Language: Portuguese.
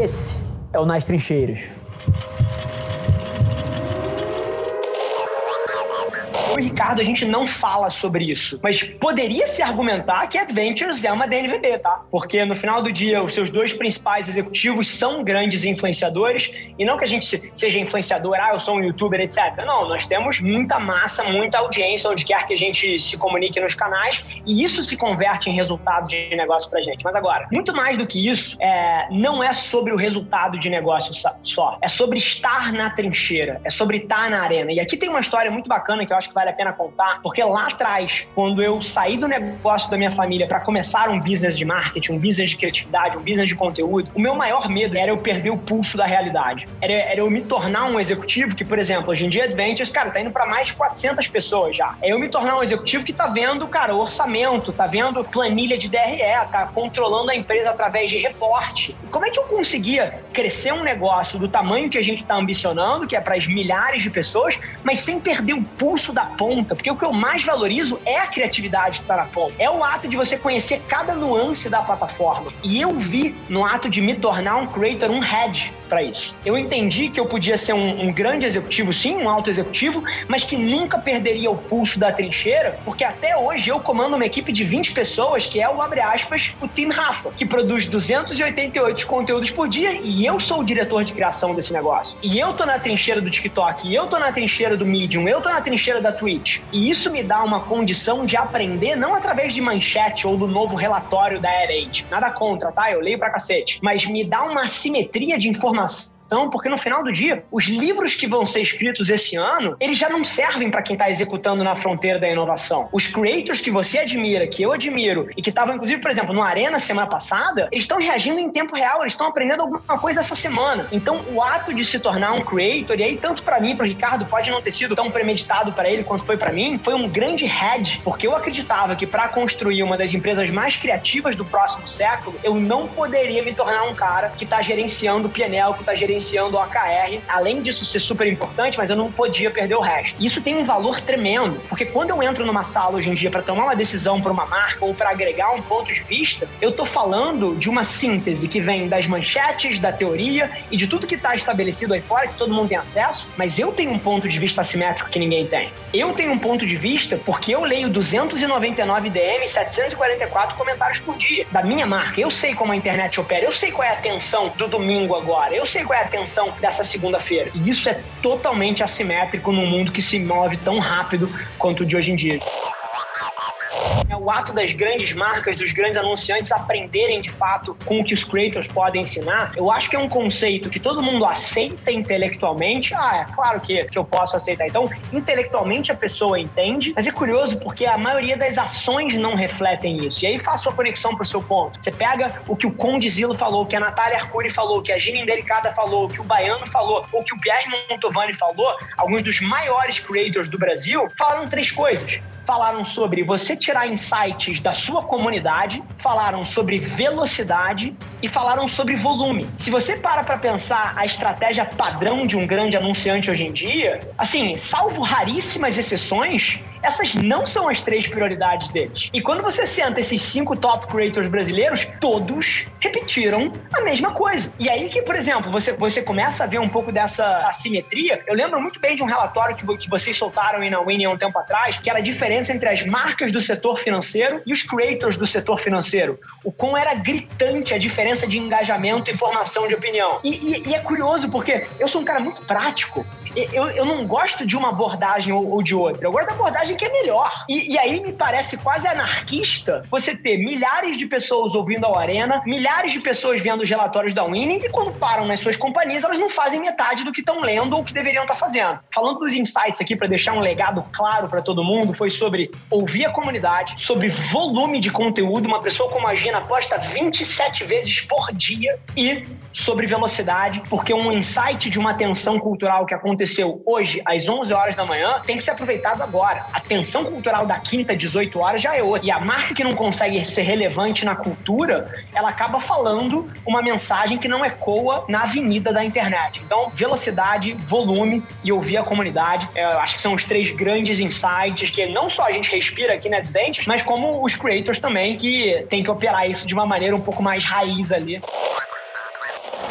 Esse é o Nas Trincheiras. eu e Ricardo, a gente não fala sobre isso. Mas poderia se argumentar que Adventures é uma DNVB, tá? Porque no final do dia, os seus dois principais executivos são grandes influenciadores. E não que a gente seja influenciador, ah, eu sou um youtuber, etc. Não, nós temos muita massa, muita audiência, onde quer que a gente se comunique nos canais. E isso se converte em resultado de negócio pra gente. Mas agora, muito mais do que isso, é, não é sobre o resultado de negócio só. É sobre estar na trincheira. É sobre estar na arena. E aqui tem uma história muito bacana que eu acho que vale vale a pena contar, porque lá atrás, quando eu saí do negócio da minha família para começar um business de marketing, um business de criatividade, um business de conteúdo, o meu maior medo era eu perder o pulso da realidade. Era, era eu me tornar um executivo que, por exemplo, hoje em dia Adventures, cara, tá indo para mais de 400 pessoas já. É eu me tornar um executivo que tá vendo, cara, orçamento, tá vendo planilha de DRE, tá controlando a empresa através de reporte. Como é que eu conseguia crescer um negócio do tamanho que a gente tá ambicionando, que é para as milhares de pessoas, mas sem perder o pulso da ponta, porque o que eu mais valorizo é a criatividade que está na ponta. É o ato de você conhecer cada nuance da plataforma. E eu vi no ato de me tornar um creator, um head para isso. Eu entendi que eu podia ser um, um, grande executivo, sim, um alto executivo, mas que nunca perderia o pulso da trincheira, porque até hoje eu comando uma equipe de 20 pessoas, que é o, abre aspas, o Team Rafa, que produz 288 conteúdos por dia e eu sou o diretor de criação desse negócio. E eu tô na trincheira do TikTok, eu tô na trincheira do Medium, eu tô na trincheira da E isso me dá uma condição de aprender não através de manchete ou do novo relatório da Air Nada contra, tá? Eu leio pra cacete. Mas me dá uma simetria de informação então, porque no final do dia, os livros que vão ser escritos esse ano, eles já não servem para quem está executando na fronteira da inovação. Os creators que você admira, que eu admiro, e que estavam, inclusive, por exemplo, no Arena semana passada, eles estão reagindo em tempo real, eles estão aprendendo alguma coisa essa semana. Então, o ato de se tornar um creator, e aí tanto para mim, para o Ricardo, pode não ter sido tão premeditado para ele quanto foi para mim, foi um grande head, porque eu acreditava que para construir uma das empresas mais criativas do próximo século, eu não poderia me tornar um cara que está gerenciando o PNL, que está gerenciando gerenciando o AKR. Além disso ser super importante, mas eu não podia perder o resto. Isso tem um valor tremendo, porque quando eu entro numa sala hoje em dia para tomar uma decisão para uma marca ou para agregar um ponto de vista, eu tô falando de uma síntese que vem das manchetes, da teoria e de tudo que está estabelecido aí fora, que todo mundo tem acesso, mas eu tenho um ponto de vista assimétrico que ninguém tem. Eu tenho um ponto de vista porque eu leio 299 DM e 744 comentários por dia da minha marca. Eu sei como a internet opera, eu sei qual é a tensão do domingo agora, eu sei qual é a atenção dessa segunda-feira. E isso é totalmente assimétrico num mundo que se move tão rápido quanto o de hoje em dia. É o ato das grandes marcas, dos grandes anunciantes aprenderem de fato com o que os creators podem ensinar. Eu acho que é um conceito que todo mundo aceita intelectualmente. Ah, é claro que, que eu posso aceitar. Então, intelectualmente a pessoa entende, mas é curioso porque a maioria das ações não refletem isso. E aí faço a conexão para o seu ponto. Você pega o que o Conde Zilo falou, que a Natália Arcuri falou, que a Gina Indelicada falou, que o Baiano falou, ou que o Pierre Montovani falou, alguns dos maiores creators do Brasil, falaram três coisas falaram sobre você tirar insights da sua comunidade, falaram sobre velocidade e falaram sobre volume. Se você para para pensar a estratégia padrão de um grande anunciante hoje em dia, assim, salvo raríssimas exceções, essas não são as três prioridades deles. E quando você senta esses cinco top creators brasileiros, todos repetiram a mesma coisa. E aí que, por exemplo, você, você começa a ver um pouco dessa assimetria. Eu lembro muito bem de um relatório que, que vocês soltaram aí na Winnie um tempo atrás, que era a diferença entre as marcas do setor financeiro e os creators do setor financeiro. O quão era gritante a diferença de engajamento e formação de opinião. E, e, e é curioso porque eu sou um cara muito prático eu, eu não gosto de uma abordagem ou, ou de outra. Eu gosto da abordagem que é melhor. E, e, aí me parece quase anarquista você ter milhares de pessoas ouvindo a Arena, milhares de pessoas vendo os relatórios da Winning e quando param nas suas companhias, elas não fazem metade do que estão lendo ou que deveriam estar fazendo. Falando dos insights aqui para deixar um legado claro para todo mundo, foi sobre ouvir a comunidade, sobre volume de conteúdo. Uma pessoa como a Gina posta 27 vezes por dia e sobre velocidade, porque um insight de uma tensão cultural que aconteceu aconteceu hoje, às 11 horas da manhã, tem que ser aproveitado agora. A tensão cultural da quinta, 18 horas, já é outra. E a marca que não consegue ser relevante na cultura, ela acaba falando uma mensagem que não ecoa na avenida da internet. Então, velocidade, volume e ouvir a comunidade, é, eu acho que são os três grandes insights que não só a gente respira aqui na Adventures, mas como os creators também, que tem que operar isso de uma maneira um pouco mais raiz ali.